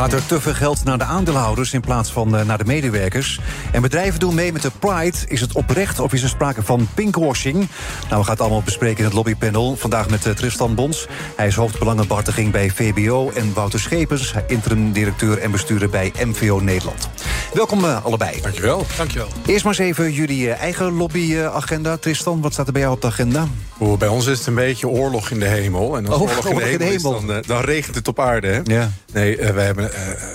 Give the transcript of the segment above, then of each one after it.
Gaat er te veel geld naar de aandeelhouders in plaats van uh, naar de medewerkers? En bedrijven doen mee met de Pride. Is het oprecht of is er sprake van pinkwashing? Nou, we gaan het allemaal bespreken in het lobbypanel. Vandaag met uh, Tristan Bons. Hij is hoofdbelangenbehartiging bij VBO. En Wouter Schepens, interim directeur en bestuurder bij MVO Nederland. Welkom uh, allebei. Dankjewel. Dankjewel. Eerst maar eens even jullie eigen lobbyagenda. Tristan, wat staat er bij jou op de agenda? Oh, bij ons is het een beetje oorlog in de hemel. En als oh, oorlog in de hemel, in de hemel. Is, dan, dan, regent het op aarde. Hè? Ja. Nee, we hebben uh,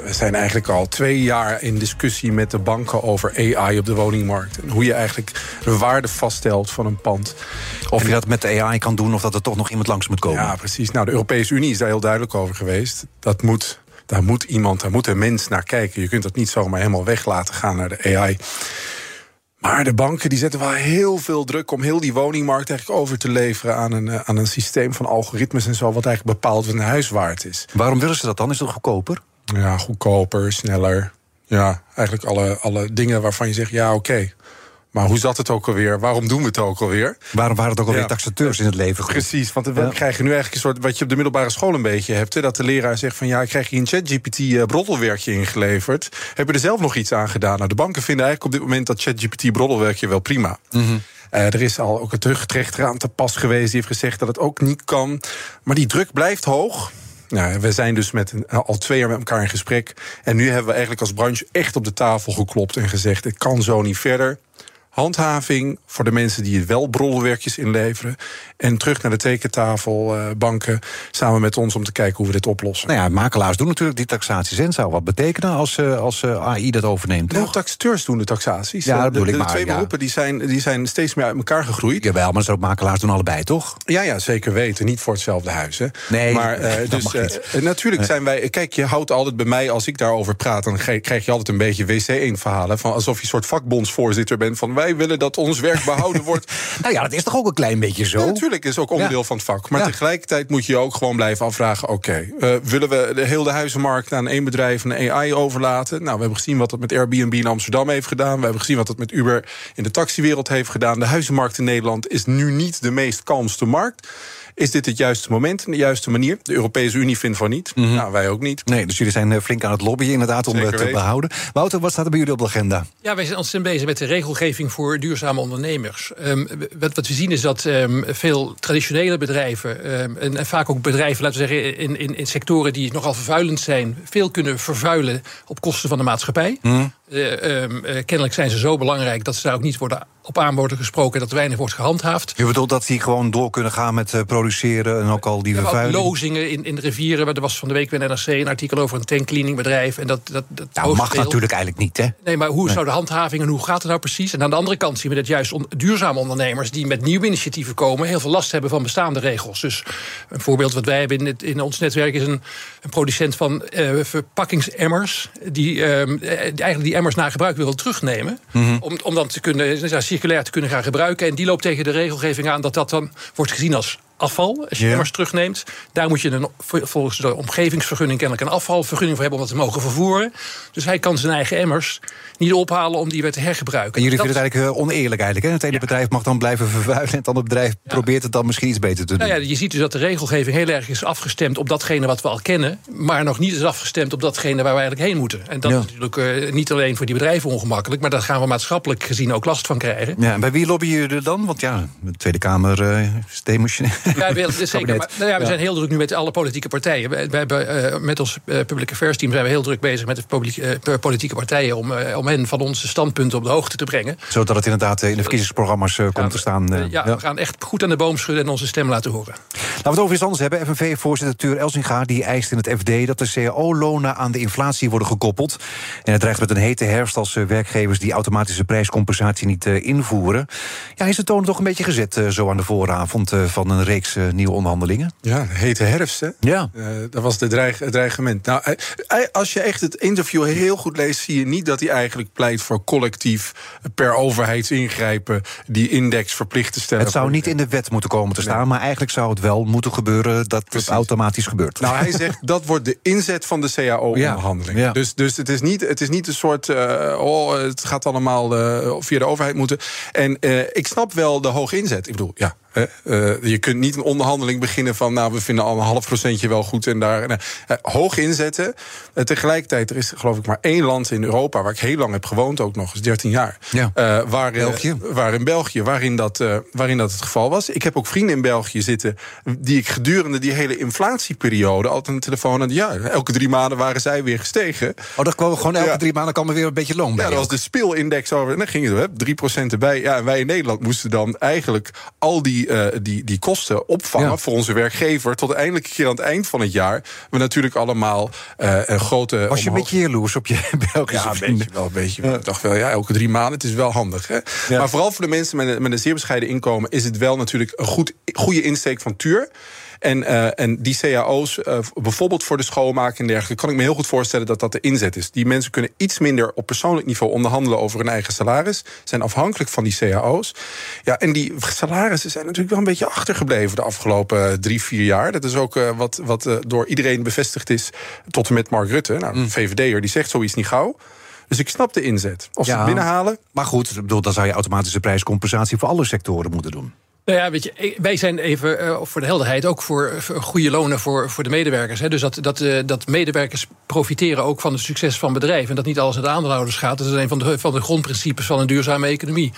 we zijn eigenlijk al twee jaar in discussie met de banken over AI op de woningmarkt. En hoe je eigenlijk de waarde vaststelt van een pand. Of en je dat met de AI kan doen, of dat er toch nog iemand langs moet komen. Ja, precies. Nou, de Europese Unie is daar heel duidelijk over geweest. Dat moet, daar moet iemand, daar moet een mens naar kijken. Je kunt dat niet zomaar helemaal weg laten gaan naar de AI. Maar de banken die zetten wel heel veel druk om heel die woningmarkt eigenlijk over te leveren aan een, aan een systeem van algoritmes en zo, wat eigenlijk bepaalt wat een huis waard is. Waarom willen ze dat dan? Is het goedkoper? Ja, goedkoper, sneller. Ja, eigenlijk alle, alle dingen waarvan je zegt, ja, oké. Okay. Maar hoe zat het ook alweer? Waarom doen we het ook alweer? Waarom waren het ook alweer ja. taxateurs in het leven? Goed? Precies, want we ja. krijgen nu eigenlijk een soort... wat je op de middelbare school een beetje hebt... Hè, dat de leraar zegt van ja, ik krijg hier een ChatGPT-broddelwerkje ingeleverd. Heb je er zelf nog iets aan gedaan? Nou, de banken vinden eigenlijk op dit moment dat ChatGPT-broddelwerkje wel prima. Mhm. Mm -hmm. Uh, er is al ook een terugrechter aan te pas geweest. Die heeft gezegd dat het ook niet kan. Maar die druk blijft hoog. Nou, we zijn dus met een, al twee jaar met elkaar in gesprek. En nu hebben we eigenlijk als branche echt op de tafel geklopt en gezegd: het kan zo niet verder. Handhaving voor de mensen die het wel brolwerkjes inleveren. En terug naar de tekentafel, uh, banken, samen met ons om te kijken hoe we dit oplossen. Nou ja, makelaars doen natuurlijk die taxaties. En zou wat betekenen als, uh, als uh, AI dat overneemt? Nou, taxateurs doen de taxaties. Ja, dat bedoel de, ik de maar, twee ja. beroepen die zijn, die zijn steeds meer uit elkaar gegroeid. Jawel, maar ook makelaars doen allebei, toch? Ja, ja, zeker weten. Niet voor hetzelfde huis. Hè. Nee, maar dus, natuurlijk zijn wij. Kijk, je houdt altijd bij mij, als ik daarover praat, dan krijg je altijd een beetje wc-1-verhalen. Van alsof je een soort vakbondsvoorzitter bent. Van wij willen dat ons werk behouden wordt. nou ja, dat is toch ook een klein beetje zo? Ja, natuurlijk is ook onderdeel Ja. van het vak. Maar Ja. tegelijkertijd moet je je ook gewoon blijven afvragen: oké, eh, willen we de hele huizenmarkt aan één bedrijf en de AI overlaten? Nou, we hebben gezien wat dat met Airbnb in Amsterdam heeft gedaan. We hebben gezien wat dat met Uber in de taxiwereld heeft gedaan. De huizenmarkt in Nederland is nu niet de meest kalmste markt. Is dit het juiste moment en de juiste manier? De Europese Unie vindt van niet. Nou, wij ook niet. Nee, dus jullie zijn eh, flink aan het lobbyen inderdaad om Zeker het te weten. behouden. Wouter, wat staat er bij jullie op de agenda? Ja, wij zijn ontzettend bezig met de regelgeving voor duurzame ondernemers. Ehm, wat, wat we zien is dat ehm, veel traditionele bedrijven... ehm, en, en vaak ook bedrijven, laten we zeggen, in, in, in sectoren die nogal vervuilend zijn... veel kunnen vervuilen op kosten van de maatschappij. Eh, ehm, eh, kennelijk zijn ze zo belangrijk dat ze daar ook niet worden, op aan worden gesproken... dat er weinig wordt gehandhaafd. Je bedoelt dat die gewoon door kunnen gaan met eh, produceren en ook al die vervuiling? lozingen in, in de rivieren. Er was van de week bij NRC een artikel over een tankcleaningbedrijf. En dat, dat, dat Nou, mag natuurlijk eigenlijk niet, hè? Nee, maar hoe zou de handhaving en hoe gaat het nou precies? En aan de andere kant zien we dat juist on- duurzame ondernemers... die met nieuwe initiatieven komen... heel veel last hebben van bestaande regels. Dus een voorbeeld wat wij hebben in, het, in ons netwerk... is een, een producent van eh, verpakkingsemmers... die ehm, eh, eigenlijk die emmers na gebruik wil terugnemen... om, om dan te kunnen, ja, circulair te kunnen gaan gebruiken. En die loopt tegen de regelgeving aan... dat dat dan wordt gezien als afval, als je emmers terugneemt. Daar moet je een, volgens de omgevingsvergunning kennelijk een afvalvergunning voor hebben om dat te mogen vervoeren. Dus hij kan zijn eigen emmers niet ophalen om die weer te hergebruiken. En jullie Dat vinden het eigenlijk eh, oneerlijk eigenlijk, hè? Het ene bedrijf mag dan blijven vervuilen... en het andere bedrijf probeert het dan misschien iets beter te doen. Nou ja, je ziet dus dat de regelgeving heel erg is afgestemd op datgene wat we al kennen, maar nog niet is afgestemd op datgene waar we eigenlijk heen moeten. En dat is natuurlijk eh, niet alleen voor die bedrijven ongemakkelijk, maar daar gaan we maatschappelijk gezien ook last van krijgen. Ja, en bij wie lobbyen jullie dan? Want ja, de Tweede Kamer eh is demotionair. Ja, we- zeker. Kabinet. Maar, nou ja, we Ja. zijn heel druk nu met alle politieke partijen. We, we hebben, eh, met ons eh, public affairs team zijn we heel druk bezig met de publiek- eh, politieke partijen om, om hen van onze standpunten op de hoogte te brengen. Zodat het inderdaad in de verkiezingsprogramma's komt te staan. ja, we gaan echt goed aan de boom schudden en onze stem laten horen. Laten we het over iets anders hebben. FNV-voorzitter Tuur Elsinga die eist in het FD dat de cao-lonen aan de inflatie worden gekoppeld. En het dreigt met een hete herfst als werkgevers die automatische prijscompensatie niet uh, invoeren. Ja, is de toon toch een beetje gezet uh, zo aan de vooravond van een reeks nieuwe onderhandelingen? Ja, hete herfst, hè? Ja. dat was de dreig, het dreigement. Nou, als je echt het interview heel goed leest, zie je niet dat hij eigenlijk pleit voor collectief per overheidsingrijpen die index verplicht te stellen. Het zou niet in de wet moeten komen te staan, maar eigenlijk zou het wel moeten gebeuren dat Precies. het automatisch gebeurt. Nou, hij zegt dat wordt de inzet van de CAO-onderhandeling. Ja. Dus, dus het, is niet, het is niet een soort. Uh, oh, het gaat allemaal via de overheid moeten. En ik snap wel de hoge inzet. Ik bedoel, ja, je kunt niet een onderhandeling beginnen van, nou, we vinden al een half procentje wel goed en daar uh, hoog inzetten. Tegelijkertijd, er is geloof ik maar één land in Europa waar ik heel lang heb gewoond, ook nog eens 13 jaar. Ja. waar, België. waar in België, waarin dat, waarin dat het geval was. Ik heb ook vrienden in België zitten die ik gedurende die hele inflatieperiode altijd een telefoon aan. Ja, elke drie maanden waren zij weer gestegen. Oh, dat kwam gewoon elke drie maanden kwam er weer een beetje loon bij. Ja, dat was de speelindex over. En dan ging het, 3% erbij. Ja, en wij in Nederland moesten dan eigenlijk al die die, uh, die, die kosten opvangen voor onze werkgever. Tot eindelijk keer aan het eind van het jaar. We natuurlijk allemaal uh, een grote. Was je omhoog... een beetje jaloers op je Belgische ja, een beetje wel, een beetje. Ja. Ik dacht wel, ja, elke drie maanden. Het is wel handig. Hè? Ja. Maar vooral voor de mensen met een, met een zeer bescheiden inkomen is het wel natuurlijk een goed, goede insteek van Tuur. En, uh, en die cao's, uh, bijvoorbeeld voor de schoonmaak en dergelijke, kan ik me heel goed voorstellen dat dat de inzet is. Die mensen kunnen iets minder op persoonlijk niveau onderhandelen over hun eigen salaris, zijn afhankelijk van die cao's. Ja, en die salarissen zijn natuurlijk wel een beetje achtergebleven de afgelopen eh, drie, vier jaar. Dat is ook uh, wat, wat door iedereen bevestigd is, tot en met Mark Rutte. Nou, mm. VVD'er die zegt zoiets niet gauw. Dus ik snap de inzet. Of ja, ze het binnenhalen. Maar goed, bedoel, dan zou je automatische prijscompensatie voor alle sectoren moeten doen. Nou ja, weet je, wij zijn even uh, voor de helderheid ook voor, voor, goede lonen voor, voor de medewerkers. Hè. Dus dat, dat, uh, dat medewerkers profiteren ook van het succes van bedrijven. En dat niet alles naar de aandeelhouders gaat. Dat is een van de, van de grondprincipes van een duurzame economie.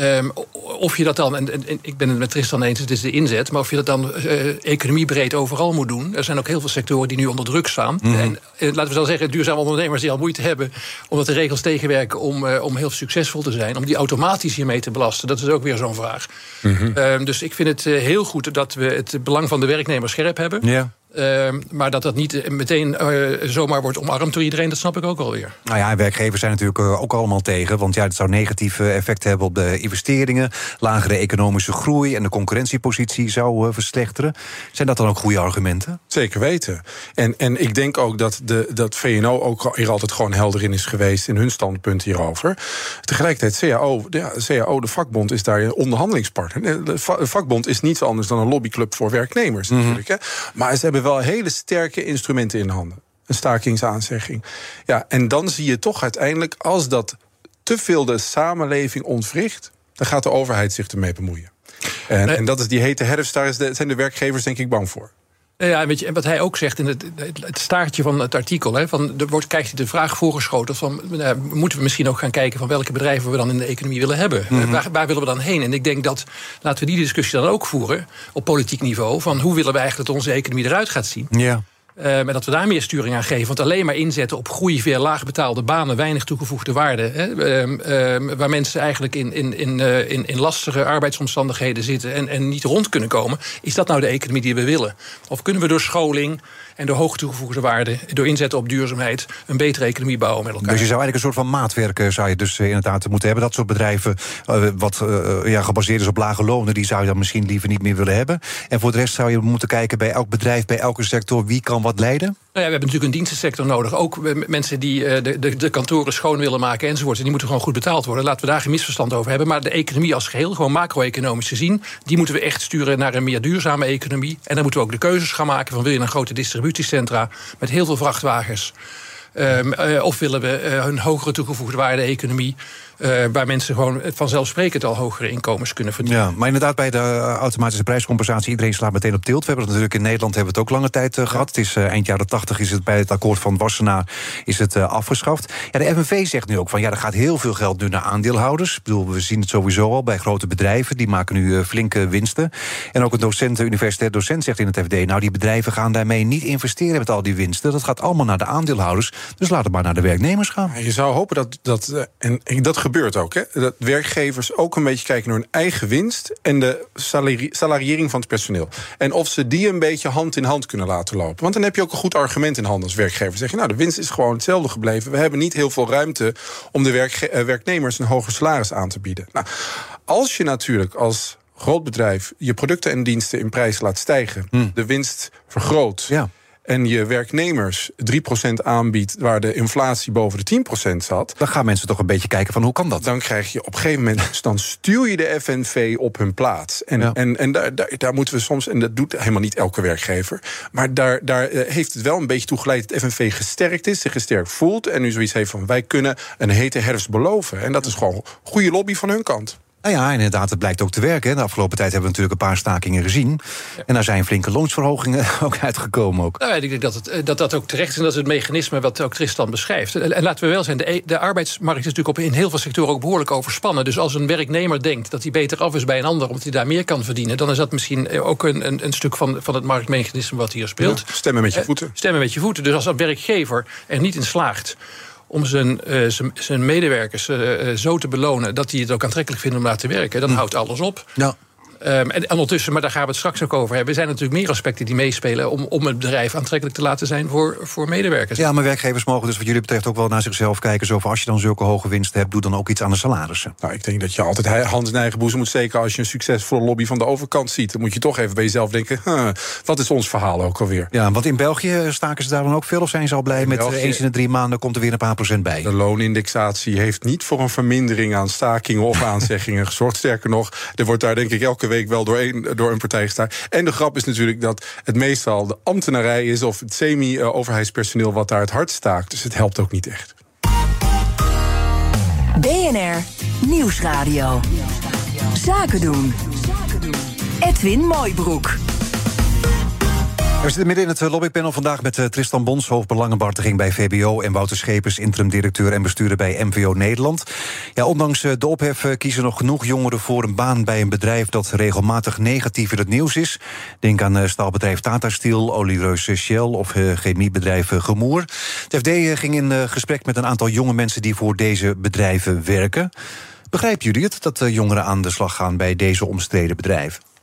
Um, of je dat dan, en, en, ik ben het met Tristan eens, het is de inzet, maar of je dat dan uh, economiebreed overal moet doen. Er zijn ook heel veel sectoren die nu onder druk staan. Mm -hmm. En uh, laten we dan zeggen, duurzame ondernemers die al moeite hebben, omdat de regels tegenwerken om, uh, om heel succesvol te zijn, om die automatisch hiermee te belasten. Dat is ook weer zo'n vraag. Mm -hmm. um, dus ik vind het heel goed dat we het belang van de werknemer scherp hebben. Uh, maar dat dat niet meteen uh, zomaar wordt omarmd door iedereen, dat snap ik ook alweer. Nou ja, werkgevers zijn natuurlijk uh, ook allemaal tegen. Want ja, het zou negatieve effect hebben op de investeringen. Lagere economische groei en de concurrentiepositie zou verslechteren. Zijn dat dan ook goede argumenten? Zeker weten. En, en ik denk ook dat, de, dat VNO ook hier altijd gewoon helder in is geweest in hun standpunt hierover. Tegelijkertijd, CAO, de, CAO, de vakbond, is daar een onderhandelingspartner. De vakbond is niets anders dan een lobbyclub voor werknemers mm -hmm. natuurlijk. Hè. Maar ze hebben wel hele sterke instrumenten in handen. Een stakingsaanzegging. Ja, en dan zie je toch uiteindelijk, als dat te veel de samenleving ontwricht, dan gaat de overheid zich ermee bemoeien. En, nee. en dat is die hete herfst, daar zijn de werkgevers denk ik bang voor. Ja, weet je, en wat hij ook zegt in het, het staartje van het artikel, hè, van, er wordt, krijgt hij de vraag voorgeschoten van uh, moeten we misschien ook gaan kijken van welke bedrijven we dan in de economie willen hebben? Mm -hmm. waar, waar, willen we dan heen? En ik denk dat laten we die discussie dan ook voeren op politiek niveau van hoe willen we eigenlijk dat onze economie eruit gaat zien? Ja. En dat we daar meer sturing aan geven. Want alleen maar inzetten op groei via laagbetaalde banen, weinig toegevoegde waarde. Hè, uh, uh, waar mensen eigenlijk in, in, in, in, in lastige arbeidsomstandigheden zitten en, en niet rond kunnen komen. Is dat nou de economie die we willen? Of kunnen we door scholing en door hoge toegevoegde waarde, door inzetten op duurzaamheid, een betere economie bouwen met elkaar? Dus je zou eigenlijk een soort van maatwerk zou je dus inderdaad moeten hebben. Dat soort bedrijven, wat ja, gebaseerd is op lage lonen, die zou je dan misschien liever niet meer willen hebben. En voor de rest zou je moeten kijken bij elk bedrijf, bij elke sector, wie kan wat leiden? Nou ja, we hebben natuurlijk een dienstensector nodig. Ook mensen die de, de, de kantoren schoon willen maken enzovoort. En die moeten gewoon goed betaald worden. Laten we daar geen misverstand over hebben. Maar de economie als geheel, gewoon macro-economisch gezien... die moeten we echt sturen naar een meer duurzame economie. En dan moeten we ook de keuzes gaan maken van... wil je een grote distributiecentra met heel veel vrachtwagens... Um, uh, of willen we uh, een hogere toegevoegde waarde economie... Uh, waar mensen gewoon vanzelfsprekend al hogere inkomens kunnen verdienen. Ja, maar inderdaad, bij de automatische prijscompensatie, iedereen slaat meteen op tilt. We hebben het natuurlijk in Nederland hebben we het ook lange tijd uh, gehad. Het is uh, eind jaren 80 is het bij het akkoord van Wassenaar is het afgeschaft. Ja, de FNV zegt nu ook van ja, er gaat heel veel geld nu naar aandeelhouders. Ik bedoel, we zien het sowieso al bij grote bedrijven, die maken nu flinke winsten. En ook een docent, universitair docent zegt in het FD, nou die bedrijven gaan daarmee niet investeren met al die winsten. Dat gaat allemaal naar de aandeelhouders. Dus laat het maar naar de werknemers gaan. Je zou hopen dat, dat en dat gebeurt ook. Hè? Dat werkgevers ook een beetje kijken naar hun eigen winst en de salariering van het personeel. En of ze die een beetje hand in hand kunnen laten lopen. Want dan heb je ook een goed argument in handen als werkgever. Zeg je, nou, de winst is gewoon hetzelfde gebleven. We hebben niet heel veel ruimte om de eh, werknemers een hoger salaris aan te bieden. Nou, als je natuurlijk als groot bedrijf je producten en diensten in prijs laat stijgen, hm. de winst vergroot. Ja en je werknemers 3% aanbiedt waar de inflatie boven de 10% zat. Dan gaan mensen toch een beetje kijken van hoe kan dat? Dan krijg je op een gegeven moment, dan stuur je de FNV op hun plaats. En, en, en daar, daar, daar, moeten we soms, en dat doet helemaal niet elke werkgever, maar daar, daar eh, heeft het wel een beetje toe geleid dat FNV gesterkt is, zich gesterkt voelt en nu zoiets heeft van wij kunnen een hete herfst beloven. En dat is gewoon goede lobby van hun kant. Nou ja, inderdaad, het blijkt ook te werken. De afgelopen tijd hebben we natuurlijk een paar stakingen gezien. En daar zijn flinke loonsverhogingen ook uitgekomen. Ook. Nou, ik denk dat, het, eh, dat dat ook terecht is. En dat is het mechanisme wat ook Tristan beschrijft. En laten we wel zijn, de, e- de arbeidsmarkt is natuurlijk op in heel veel sectoren ook behoorlijk overspannen. Dus als een werknemer denkt dat hij beter af is bij een ander... omdat hij daar meer kan verdienen... dan is dat misschien eh, ook een, een, een stuk van, van het marktmechanisme wat hier speelt. stemmen met je eh, voeten. stemmen met je voeten. Dus als een werkgever er niet in slaagt om zijn, uh, zijn, zijn, medewerkers uh, zo te belonen dat die het ook aantrekkelijk vinden om laten werken, dan hm. houdt alles op. Ja. Um, en ondertussen, maar daar gaan we het straks ook over hebben... er zijn natuurlijk meer aspecten die meespelen... om, om het bedrijf aantrekkelijk te laten zijn voor, voor medewerkers. Ja, maar werkgevers mogen dus wat jullie betreft ook wel naar zichzelf kijken... zo van als je dan zulke hoge winsten hebt, doe dan ook iets aan de salarissen. Nou, ik denk dat je altijd hand in eigen boezem moet steken... als je een succesvolle lobby van de overkant ziet. Dan moet je toch even bij jezelf denken... Huh, wat is ons verhaal ook alweer? Ja, want in België staken ze daar dan ook veel... of zijn ze al blij met België, eens in de drie maanden... komt er weer een paar procent bij? De loonindexatie heeft niet voor een vermindering aan stakingen... of aanzeggingen gezorgd. Sterker nog, er wordt daar denk ik elke week wel door een door een partij gestaan. En de grap is natuurlijk dat het meestal de ambtenarij is of het semi-overheidspersoneel wat daar het hart staakt. Dus het helpt ook niet echt. BNR Nieuwsradio. Zaken doen. Edwin Mooibroek. We zitten midden in het eh, lobbypanel vandaag met eh, Tristan Bons, hoofdbelangenbehartiging bij VBO... en Wouter Schepers, interim-directeur en bestuurder bij MVO Nederland. Ja, ondanks eh, de ophef kiezen nog genoeg jongeren voor een baan bij een bedrijf... dat regelmatig negatief in het nieuws is. Denk aan staalbedrijf Tata Steel, oliereus Shell of chemiebedrijf Gemoer. Het FD ging in gesprek met een aantal jonge mensen die voor deze bedrijven werken. Begrijpen jullie het, dat jongeren aan de slag gaan bij deze omstreden bedrijven?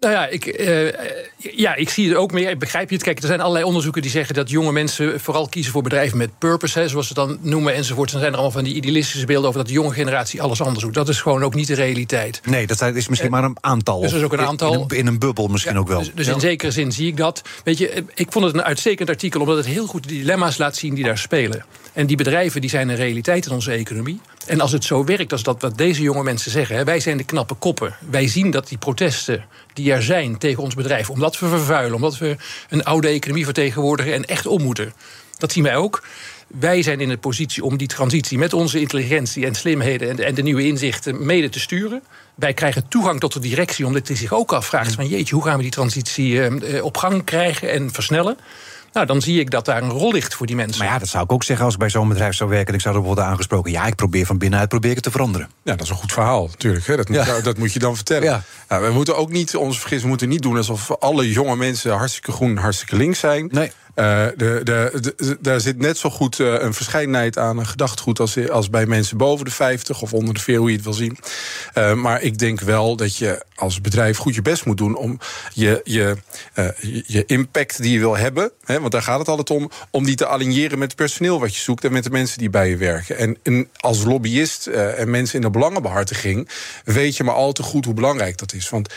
Nou ja, ik, uh, ja, ik zie het ook meer. Ik begrijp je het. Kijk, er zijn allerlei onderzoeken die zeggen dat jonge mensen vooral kiezen voor bedrijven met purpose, hè, zoals ze dan noemen enzovoort. Dan zijn er allemaal van die idealistische beelden over dat de jonge generatie alles anders doet. Dat is gewoon ook niet de realiteit. Nee, dat is misschien maar een aantal. Dus dat is ook een aantal. In een, in een bubbel misschien ook wel. Dus, dus in zekere zin zie ik dat. Weet je, ik vond het een uitstekend artikel omdat het heel goed de dilemma's laat zien die daar spelen. En die bedrijven die zijn een realiteit in onze economie. En als het zo werkt als dat wat deze jonge mensen zeggen... Hè, wij zijn de knappe koppen. Wij zien dat die protesten die er zijn tegen ons bedrijf... omdat we vervuilen, omdat we een oude economie vertegenwoordigen... en echt om moeten. Dat zien wij ook. Wij zijn in de positie om die transitie met onze intelligentie en slimheden... en, en de nieuwe inzichten mede te sturen. Wij krijgen toegang tot de directie, omdat die zich ook afvraagt... van jeetje, hoe gaan we die transitie eh, op gang krijgen en versnellen... Nou, dan zie ik dat daar een rol ligt voor die mensen. Maar ja, dat zou ik ook zeggen als ik bij zo'n bedrijf zou werken... en ik zou er worden aangesproken. Ja, ik probeer van binnenuit probeer het te veranderen. Ja, dat is een goed verhaal, natuurlijk. Hè. Dat, moet, dat moet je dan vertellen. Ja. Nou, we moeten ook niet ons vergissen, we moeten niet doen... alsof alle jonge mensen hartstikke groen, hartstikke links zijn. Nee. Uh, de, de, daar zit net zo goed uh, een verscheidenheid aan een gedachtgoed als, als bij mensen boven de 50 of onder de 4, hoe je het wil zien. Uh, maar ik denk wel dat je als bedrijf goed je best moet doen om je, je, je impact die je wil hebben, hè, want daar gaat het altijd om, om die te aligneren met het personeel wat je zoekt en met de mensen die bij je werken. En, en als lobbyist en mensen in de belangenbehartiging weet je maar al te goed hoe belangrijk dat is. Want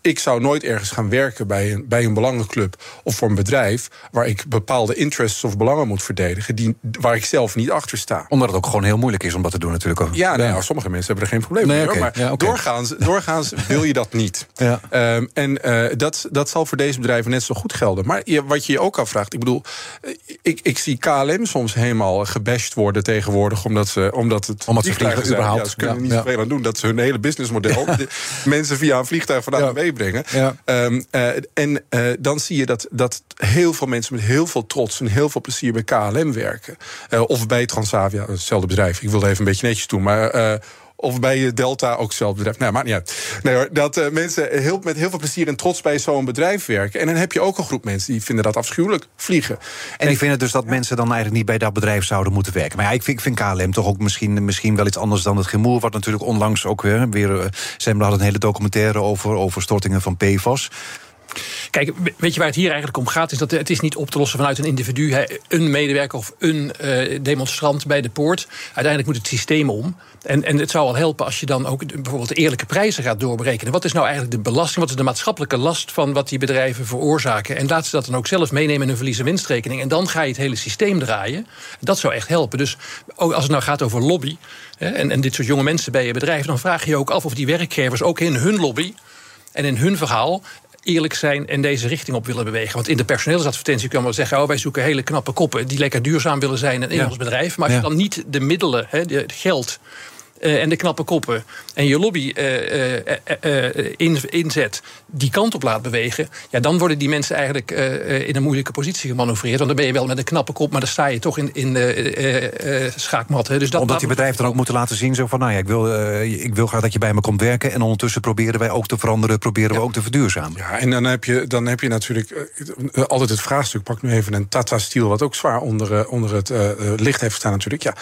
ik zou nooit ergens gaan werken bij een, bij een belangenclub of voor een bedrijf waar ik bepaalde interests of belangen moet verdedigen, die, waar ik zelf niet achter sta. Omdat het ook gewoon heel moeilijk is om dat te doen, natuurlijk. Ook. Ja, nou, sommige mensen hebben er geen probleem mee. Maar doorgaans, doorgaans wil je dat niet. Ja. Um, en uh, dat, dat zal voor deze bedrijven net zo goed gelden. Maar je, wat je je ook afvraagt, ik bedoel, eh, ik, ik zie KLM soms helemaal gebashed worden tegenwoordig, omdat, ze, omdat het omdat ze vliegen überhaupt. Ze kunnen er niet zoveel aan doen. Dat ze hun hele businessmodel mensen via een vliegtuig vandaan meebrengen. Um, uh, en uh, dan zie je dat, dat heel veel mensen met heel veel trots en heel veel plezier bij KLM werken. Uh, of bij Transavia, hetzelfde bedrijf. Ik wilde even een beetje netjes doen, maar. Uh, Of bij Delta, ook zelf bedrijf. Nou, maakt niet uit. Nee dat mensen heel, met heel veel plezier en trots bij zo'n bedrijf werken. En dan heb je ook een groep mensen die vinden dat afschuwelijk, vliegen. En die vinden dus dat mensen dan eigenlijk niet bij dat bedrijf zouden moeten werken. Maar ja, ik vind, ik vind KLM toch ook misschien, misschien wel iets anders dan het gemoer... wat natuurlijk onlangs ook weer... weer uh, we hadden een hele documentaire over, over stortingen van PFAS... Kijk, weet je waar het hier eigenlijk om gaat? Is dat het is niet op te lossen vanuit een individu, een medewerker of een uh, demonstrant bij de poort. Uiteindelijk moet het systeem om. En, en het zou al helpen als je dan ook bijvoorbeeld de eerlijke prijzen gaat doorberekenen. Wat is nou eigenlijk de belasting? Wat is de maatschappelijke last van wat die bedrijven veroorzaken? En laat ze dat dan ook zelf meenemen in hun verlies- en winstrekening. En dan ga je het hele systeem draaien. Dat zou echt helpen. Dus ook als het nou gaat over lobby hè, en, en dit soort jonge mensen bij je bedrijf, dan vraag je je ook af of die werkgevers ook in hun lobby en in hun verhaal eerlijk zijn en deze richting op willen bewegen. Want in de personeelsadvertentie kan men zeggen: oh, wij zoeken hele knappe koppen die lekker duurzaam willen zijn in ja. ons bedrijf. Maar als je dan niet de middelen, het geld uh, en de knappe koppen en je lobby uh, uh, in, inzet, die kant op laat bewegen, ja, dan worden die mensen eigenlijk in een moeilijke positie gemanoeuvreerd. Want dan ben je wel met een knappe kop, maar dan sta je toch in, in de schaakmat. Hè. Dus dat, Omdat die bedrijven dan ook moeten laten zien: zo van, nou ja, ik wil, ik wil graag dat je bij me komt werken. En ondertussen proberen wij ook te veranderen, proberen ja. we ook te verduurzamen. Ja, en dan heb je, dan heb je natuurlijk altijd het vraagstuk. Pak nu even een Tata Steel, wat ook zwaar onder, onder het licht heeft staan, natuurlijk. Ja,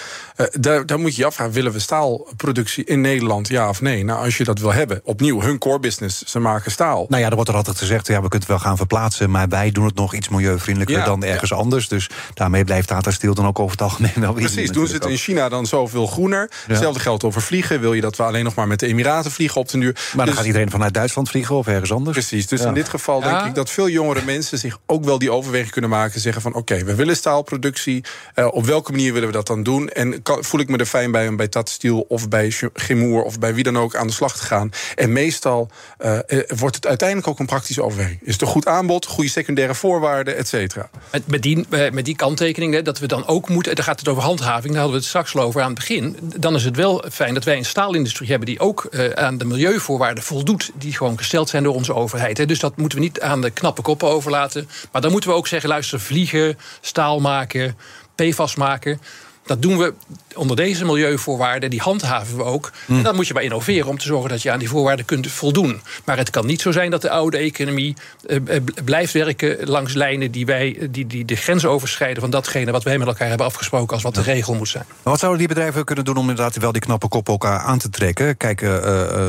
daar, daar moet je je afvragen: willen we staal? Productie in Nederland, ja of nee? Nou, als je dat wil hebben, opnieuw, hun core business, ze maken staal. Nou ja, er wordt er altijd gezegd, ja, we kunnen het wel gaan verplaatsen... maar wij doen het nog iets milieuvriendelijker ja, dan ergens ja. anders. Dus daarmee blijft Tata Steel dan ook over het algemeen wel Precies, doen ze het in China dan zoveel groener. Ja. Hetzelfde geldt over vliegen. Wil je dat we alleen nog maar met de Emiraten vliegen op de duur? Maar dan dus, gaat iedereen vanuit Duitsland vliegen of ergens anders? Precies, dus in dit geval denk ik dat veel jongere mensen... zich ook wel die overweging kunnen maken. Zeggen van, oké, okay, we willen staalproductie. Uh, op welke manier willen we dat dan doen? En kan, voel ik me er fijn bij om bij Tata Steel of bij Gemoer of bij wie dan ook aan de slag te gaan. En meestal uh, wordt het uiteindelijk ook een praktische overweging. Is het een goed aanbod, goede secundaire voorwaarden, et cetera. Met, met, die, met die kanttekening, hè, dat we dan ook moeten... daar gaat het over handhaving, daar hadden we het straks al over aan het begin... dan is het wel fijn dat wij een staalindustrie hebben... die ook aan de milieuvoorwaarden voldoet... die gewoon gesteld zijn door onze overheid. Hè. Dus dat moeten we niet aan de knappe koppen overlaten. Maar dan moeten we ook zeggen, luister, vliegen, staal maken... PFAS maken... Dat doen we onder deze milieuvoorwaarden, die handhaven we ook. Mm. En dan moet je maar innoveren om te zorgen dat je aan die voorwaarden kunt voldoen. Maar het kan niet zo zijn dat de oude economie uh, blijft werken langs lijnen die, wij, die, die de grens overschrijden van datgene wat wij met elkaar hebben afgesproken als wat de regel moet zijn. Maar wat zouden die bedrijven kunnen doen om inderdaad wel die knappe kop elkaar aan te trekken? Kijk, uh,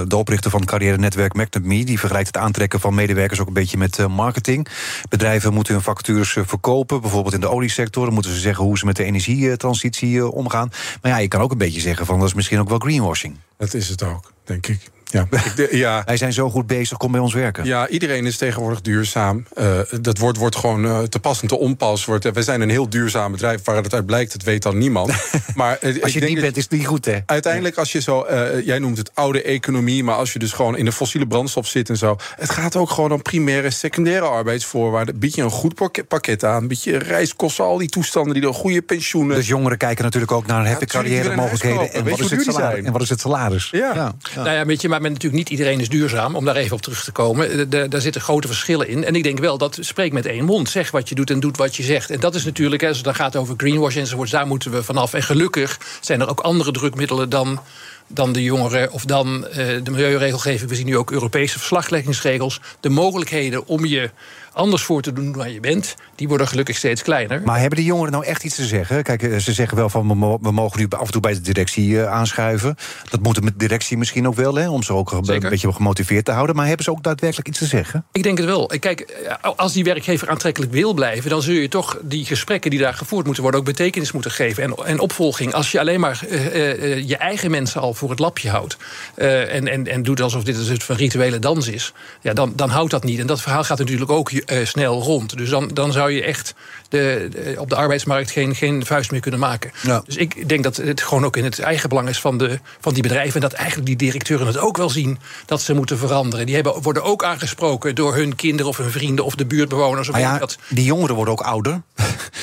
de oprichter van het carrière-netwerk die vergelijkt het aantrekken van medewerkers ook een beetje met marketing. Bedrijven moeten hun vacatures verkopen, bijvoorbeeld in de oliesector. Dan moeten ze zeggen hoe ze met de energietransitie omgaan. Maar ja, je kan ook een beetje zeggen van dat is misschien ook wel greenwashing. Dat is het ook, denk ik. Ja, ik ja. Wij zijn zo goed bezig, kom bij ons werken. Ja, iedereen is tegenwoordig duurzaam. Uh, dat woord wordt gewoon uh, te pas en te onpas. Wordt, uh, we zijn een heel duurzaam bedrijf. Waar het uit blijkt, dat weet dan niemand. maar, als je niet bent, is het niet goed, hè? Uiteindelijk, als je zo... jij noemt het oude economie... maar als je dus gewoon in de fossiele brandstof zit en zo... het gaat ook gewoon om primaire, secundaire arbeidsvoorwaarden. Bied je een goed pakket aan. Bied je reiskosten, al die toestanden, die er goede pensioenen... Dus jongeren kijken natuurlijk ook naar heffe ja, carrière mogelijkheden. En, wat is het salaris, en wat is het salaris? Ja. ja. ja. Nou ja, weet je, maar natuurlijk niet iedereen is duurzaam, om daar even op terug te komen. Daar zitten grote verschillen in. En ik denk wel dat spreek met één mond. Zeg wat je doet en doet wat je zegt. En dat is natuurlijk, als het dan gaat over greenwash enzovoorts, daar moeten we vanaf. En gelukkig zijn er ook andere drukmiddelen dan dan de jongeren of dan uh, de milieuregelgeving. We zien nu ook Europese verslagleggingsregels. De mogelijkheden om je anders voor te doen dan je bent, die worden gelukkig steeds kleiner. Maar hebben die jongeren nou echt iets te zeggen? Kijk, eh, ze zeggen wel van we mogen nu af en toe bij de directie uh, aanschuiven. Dat moet de directie misschien ook wel, hè, om ze ook Zeker. een beetje gemotiveerd te houden. Maar hebben ze ook daadwerkelijk iets te zeggen? Ik denk het wel. Kijk, als die werkgever aantrekkelijk wil blijven, dan zul je toch die gesprekken die daar gevoerd moeten worden ook betekenis moeten geven en, en opvolging. Als je alleen maar uh, je eigen mensen al voor het lapje houdt en, en, en doet alsof dit een soort van rituele dans is, ja, dan, dan houdt dat niet. En dat verhaal gaat natuurlijk ook uh, snel rond. Dus dan, dan zou je echt de, de, op de arbeidsmarkt geen, geen vuist meer kunnen maken. Ja. Dus ik denk dat het gewoon ook in het eigen belang is van, de, van die bedrijven. En dat eigenlijk die directeuren het ook wel zien dat ze moeten veranderen. Die hebben, worden ook aangesproken door hun kinderen of hun vrienden of de buurtbewoners. Of ja, dat. Die jongeren worden ook ouder.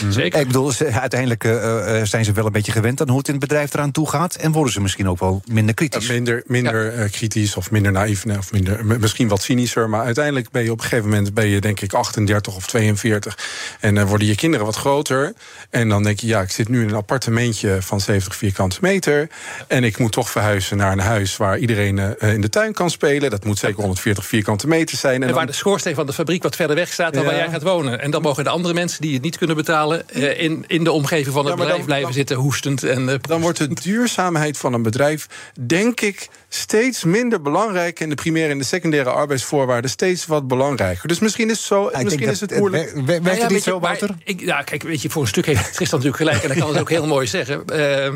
Zeker. Ik bedoel, uiteindelijk uh, zijn ze wel een beetje gewend aan hoe het in het bedrijf eraan toe gaat. En worden ze misschien ook wel minder kritisch. Uh, minder minder uh, kritisch of minder naïef, of minder, misschien wat cynischer. Maar uiteindelijk ben je op een gegeven moment, ben je denk ik 38 of 42. En dan worden je kinderen wat groter. En dan denk je, ja, ik zit nu in een appartementje van 70 vierkante meter. En ik moet toch verhuizen naar een huis waar iedereen in de tuin kan spelen. Dat moet zeker 140 vierkante meter zijn. En, en waar dan, de schoorsteen van de fabriek wat verder weg staat dan ja. waar jij gaat wonen. En dan mogen de andere mensen die het niet kunnen betalen... Uh, in, in de omgeving van het ja, bedrijf dan, blijven dan, zitten hoestend. En, uh, dan wordt de duurzaamheid van een bedrijf, denk ik steeds minder belangrijk... en de primaire en de secundaire arbeidsvoorwaarden steeds wat belangrijker. Dus misschien is het zo, ja, misschien is het moeilijk. Het werkt nou het niet zo, Wouter? Ik, ja, kijk, weet je, voor een stuk heeft Tristan natuurlijk gelijk... en dat kan het ook heel mooi zeggen. Uh,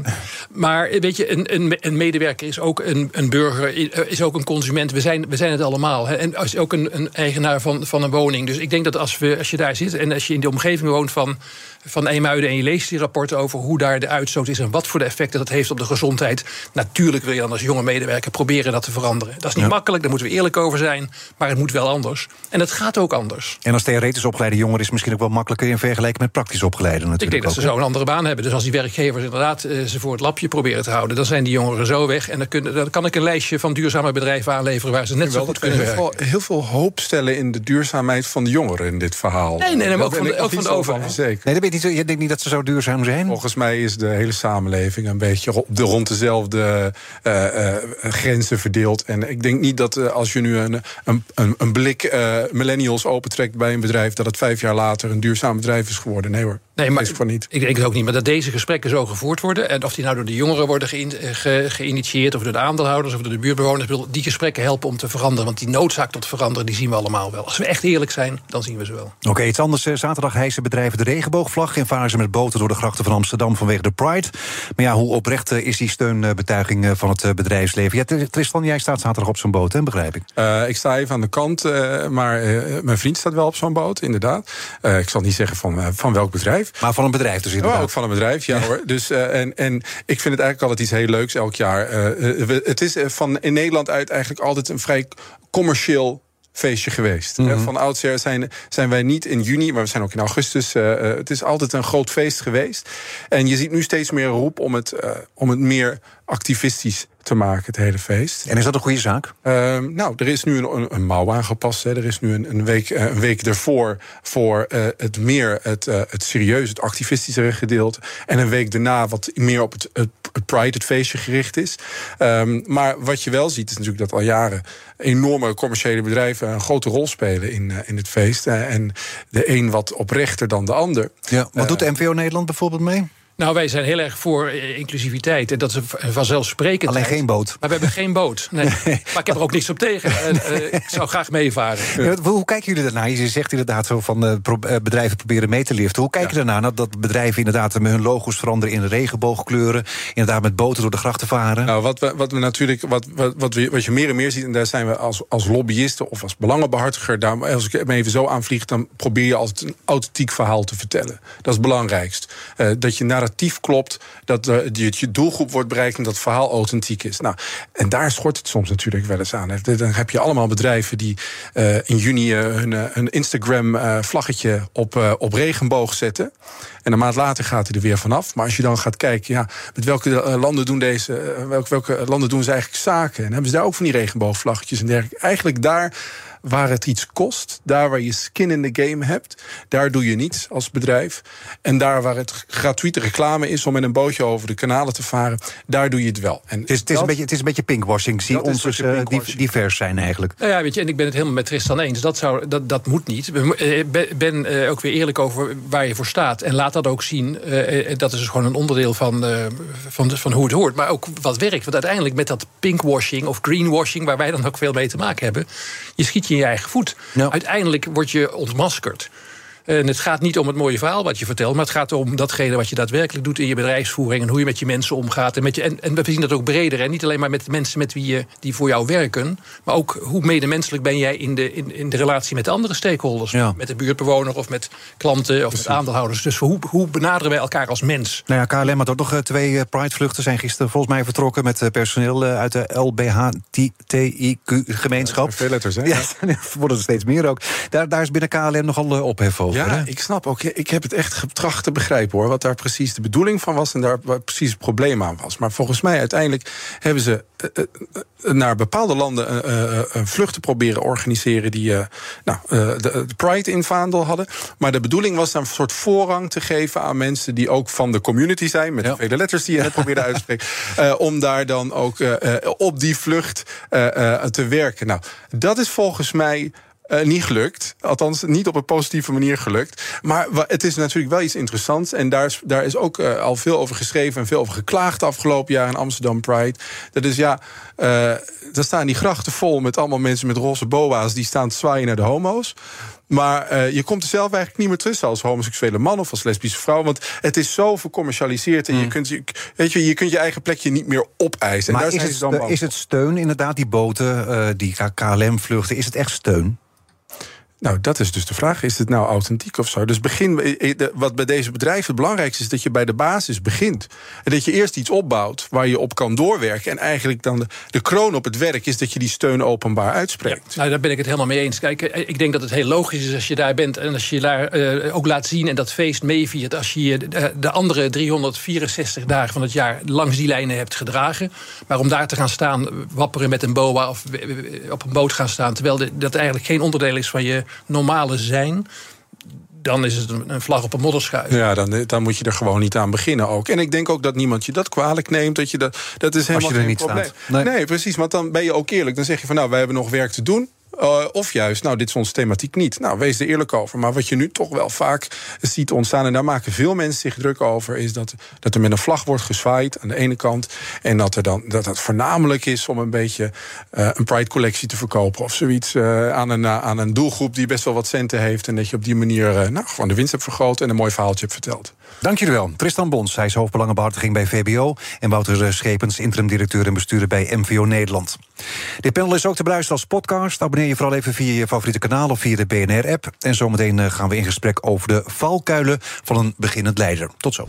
maar weet je, een, een, een, medewerker is ook een, een burger, is ook een consument. We zijn, we zijn het allemaal. Hè. En is ook een, een eigenaar van, van een woning. Dus ik denk dat als, we, als je daar zit en als je in de omgeving woont van van Eemuiden en je leest die rapporten over hoe daar de uitstoot is en wat voor de effecten dat heeft op de gezondheid. Natuurlijk wil je dan als jonge medewerker proberen dat te veranderen. Dat is niet ja. makkelijk, daar moeten we eerlijk over zijn, maar het moet wel anders. En het gaat ook anders. En als theoretisch opgeleide jongeren is het misschien ook wel makkelijker in vergelijking met praktisch opgeleide natuurlijk. Ik denk dat ook, ze zo een andere baan hebben. Dus als die werkgevers inderdaad uh, ze voor het lapje proberen te houden, dan zijn die jongeren zo weg. En dan, kan ik een lijstje van duurzame bedrijven aanleveren waar ze net zo goed kunnen werken. Heel veel hoop stellen in de duurzaamheid van de jongeren in dit verhaal. Nee, nee, nee maar ook van de, ook van de overheid. Nee, dat weet niet, je denkt niet dat ze zo duurzaam zijn? Volgens mij is de hele samenleving een beetje op de, rond dezelfde uh, uh, grenzen verdeeld. En ik denk niet dat uh, als je nu een, een, een blik millennials opentrekt bij een bedrijf, dat het vijf jaar later een duurzaam bedrijf is geworden. Nee hoor. Nee, maar is niet. ik denk het ook niet. Maar dat deze gesprekken zo gevoerd worden. En of die nou door de jongeren worden geïnitieerd. Ge of door de aandeelhouders of door de buurtbewoners. Die gesprekken helpen om te veranderen. Want die noodzaak tot veranderen, die zien we allemaal wel. Als we echt eerlijk zijn, dan zien we ze wel. Oké, okay, iets anders. Zaterdag hijsen bedrijven de regenboogvlag. En varen ze met boten door de grachten van Amsterdam vanwege de Pride. Maar ja, hoe oprecht is die steunbetuiging van het bedrijfsleven? Ja, Tristan, jij staat zaterdag op zo'n boot, hè, begrijp ik? Uh, ik sta even aan de kant, uh, maar uh, mijn vriend staat wel op zo'n boot, inderdaad. ik zal niet zeggen van, van welk bedrijf. Maar van een bedrijf dus inderdaad? Oh, ook van een bedrijf, ja, ja. hoor. Dus, en, en ik vind het eigenlijk altijd iets heel leuks elk jaar. het is van in Nederland uit eigenlijk altijd een vrij commercieel feestje geweest. Mm -hmm. Van oudsher zijn, zijn wij niet in juni, maar we zijn ook in augustus. Uh, het is altijd een groot feest geweest. En je ziet nu steeds meer roep om het, uh, om het meer activistisch te maken, het hele feest. En is dat een goede zaak? Uh, nou, er is nu een, een, een mouw aangepast. Hè. Er is nu een, een, week, een week ervoor voor uh, het meer het, uh, het serieus, het activistischere gedeelte. En een week daarna wat meer op het, het, het Pride, het feestje gericht is. Um, maar wat je wel ziet, is natuurlijk dat al jaren enorme commerciële bedrijven een grote rol spelen in, in het feest. en de een wat oprechter dan de ander. Ja, wat doet de MVO Nederland bijvoorbeeld mee? Nou, wij zijn heel erg voor inclusiviteit. En dat is vanzelfsprekend. Alleen geen boot. Maar we hebben geen boot. Nee. maar ik heb er ook niks op tegen. uh, ik zou graag meevaren. Ja, hoe kijken jullie daarnaar? Je zegt inderdaad zo van uh, bedrijven proberen mee te liften. Hoe kijken ja. daarnaar dat, dat bedrijven inderdaad hun logo's veranderen in regenboogkleuren? Inderdaad met boten door de grachten varen? Nou, wat we, wat we natuurlijk, wat, wat, wat, we, wat je meer en meer ziet, en daar zijn we als, als lobbyisten of als belangenbehartiger, daar, als ik hem even zo aanvlieg, dan probeer je altijd een authentiek verhaal te vertellen. Dat is het belangrijkst. Uh, dat je klopt, dat uh, je, doelgroep wordt bereikt en dat het verhaal authentiek is. Nou, en daar schort het soms natuurlijk wel eens aan. Dan heb je allemaal bedrijven die uh, in juni hun, hun Instagram-vlaggetje op, op regenboog zetten. En een maand later gaat hij er weer vanaf. Maar als je dan gaat kijken, ja, met welke landen doen deze, welke, welke landen doen ze eigenlijk zaken? En hebben ze daar ook van die regenboogvlaggetjes en dergelijke? Eigenlijk daar waar het iets kost, daar waar je skin in the game hebt, daar doe je niets als bedrijf. En daar waar het gratuite reclame is om met een bootje over de kanalen te varen, daar doe je het wel. En het, is, het, is, een beetje, het is een beetje pinkwashing. Zie ons dus uh, divers zijn eigenlijk. Nou ja, weet je, en ik ben het helemaal met Tristan eens. Dat, zou, dat, dat moet niet. Ik ben uh, ook weer eerlijk over waar je voor staat. En laat dat ook zien. Uh, dat is dus gewoon een onderdeel van, van, van hoe het hoort. Maar ook wat werkt. Want uiteindelijk met dat pinkwashing of greenwashing, waar wij dan ook veel mee te maken hebben, je schiet je in je eigen voet. Uiteindelijk word je ontmaskerd. En het gaat niet om het mooie verhaal wat je vertelt, maar het gaat om datgene wat je daadwerkelijk doet in je bedrijfsvoering en hoe je met je mensen omgaat. En, met je, en, en we zien dat ook breder. En niet alleen maar met de mensen met wie je, die voor jou werken, maar ook hoe medemenselijk ben jij in de, in, in de relatie met de andere stakeholders. Ja. Met de buurtbewoner of met klanten of Precies. met aandeelhouders. Dus hoe, hoe benaderen wij elkaar als mens? Nou ja, KLM had ook nog twee Pride-vluchten zijn gisteren volgens mij vertrokken met personeel uit de LBHTIQ-gemeenschap. Veel letters, hè? Ja, worden er steeds meer ook. Daar, daar is binnen KLM nogal ophef over. Over. Ja, hè? ik snap ook. Ik heb het echt getracht te begrijpen hoor. Wat daar precies de bedoeling van was en daar wat precies het probleem aan was. Maar volgens mij uiteindelijk hebben ze eh, eh, eh, naar bepaalde landen vluchten proberen organiseren die nou, de, de Pride in vaandel hadden. Maar de bedoeling was dan een soort voorrang te geven aan mensen die ook van de community zijn, met Ja. de vele letters die je net probeerde uit te spreken. eh, om daar dan ook op die vlucht te werken. Nou, dat is volgens mij. Eh, niet gelukt. Althans, niet op een positieve manier gelukt. Maar het is natuurlijk wel iets interessants. En daar is, daar is ook eh, al veel over geschreven en veel over geklaagd de afgelopen jaar in Amsterdam Pride. Dat is ja, eh daar staan die grachten vol met allemaal mensen met roze boa's die staan te zwaaien naar de homo's. Maar je komt er zelf eigenlijk niet meer tussen als homoseksuele man of als lesbische vrouw. Want het is zo vercommercialiseerd. En je, kunt, je- weet je, je kunt je eigen plekje niet meer opeisen. En Maar daar is het, dan is het steun, inderdaad, die boten, die KLM-vluchten, is het echt steun? Nou, dat is dus de vraag. Is het nou authentiek of zo? Dus begin, eh, eh, wat bij deze bedrijven het belangrijkste is... dat je bij de basis begint. En dat je eerst iets opbouwt waar je op kan doorwerken. En eigenlijk dan de, kroon op het werk is dat je die steun openbaar uitspreekt. Nou, daar ben ik het helemaal mee eens. Kijk, eh, ik denk dat het heel logisch is als je daar bent en als je daar ook laat zien en dat feest meeviert. Als je de, de andere 364 dagen van het jaar langs die lijnen hebt gedragen. Maar om daar te gaan staan, wapperen met een boa of op een boot gaan staan, terwijl dat eigenlijk geen onderdeel is van je normale zijn. Dan is het een vlag op een modderschuif. Ja, dan, dan moet je er gewoon niet aan beginnen ook. En ik denk ook dat niemand je dat kwalijk neemt. Dat, je dat, dat is helemaal je er geen niet probleem. staat. Nee. Nee. precies. Want dan ben je ook eerlijk. Dan zeg je van nou, wij hebben nog werk te doen. Eh, of juist, nou, dit is onze thematiek niet. Nou, wees er eerlijk over. Maar wat je nu toch wel vaak ziet ontstaan... en daar maken veel mensen zich druk over... is dat, dat er met een vlag wordt gezwaaid aan de ene kant... en dat, er dan, dat het voornamelijk is om een beetje eh, een Pride-collectie te verkopen... of zoiets eh, aan, een, aan een doelgroep die best wel wat centen heeft... en dat je op die manier nou, gewoon de winst hebt vergroot... en een mooi verhaaltje hebt verteld. Dank jullie wel. Tristan Bons, hij is hoofdbelangenbehartiging bij VBO... en Wouter eh, Schepens, interim-directeur en bestuurder bij MVO Nederland. Dit panel is ook te beluisteren als podcast. Abonneer je vooral even via je favoriete kanaal of via de BNR-app. En zometeen eh, gaan we in gesprek over de valkuilen van een beginnend leider. Tot zo.